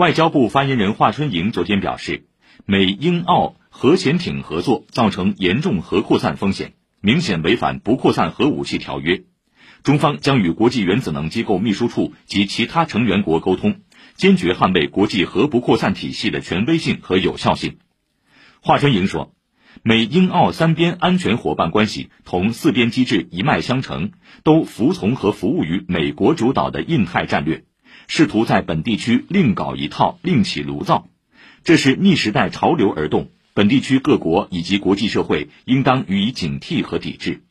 外交部发言人华春莹昨天表示，美英澳核潜艇合作造成严重核扩散风险，明显违反不扩散核武器条约。中方将与国际原子能机构秘书处及其他成员国沟通，坚决捍卫国际核不扩散体系的权威性和有效性。华春莹说，美英澳三边安全伙伴关系同四边机制一脉相承，都服从和服务于美国主导的印太战略，试图在本地区另搞一套、另起炉灶，这是逆时代潮流而动，本地区各国以及国际社会应当予以警惕和抵制。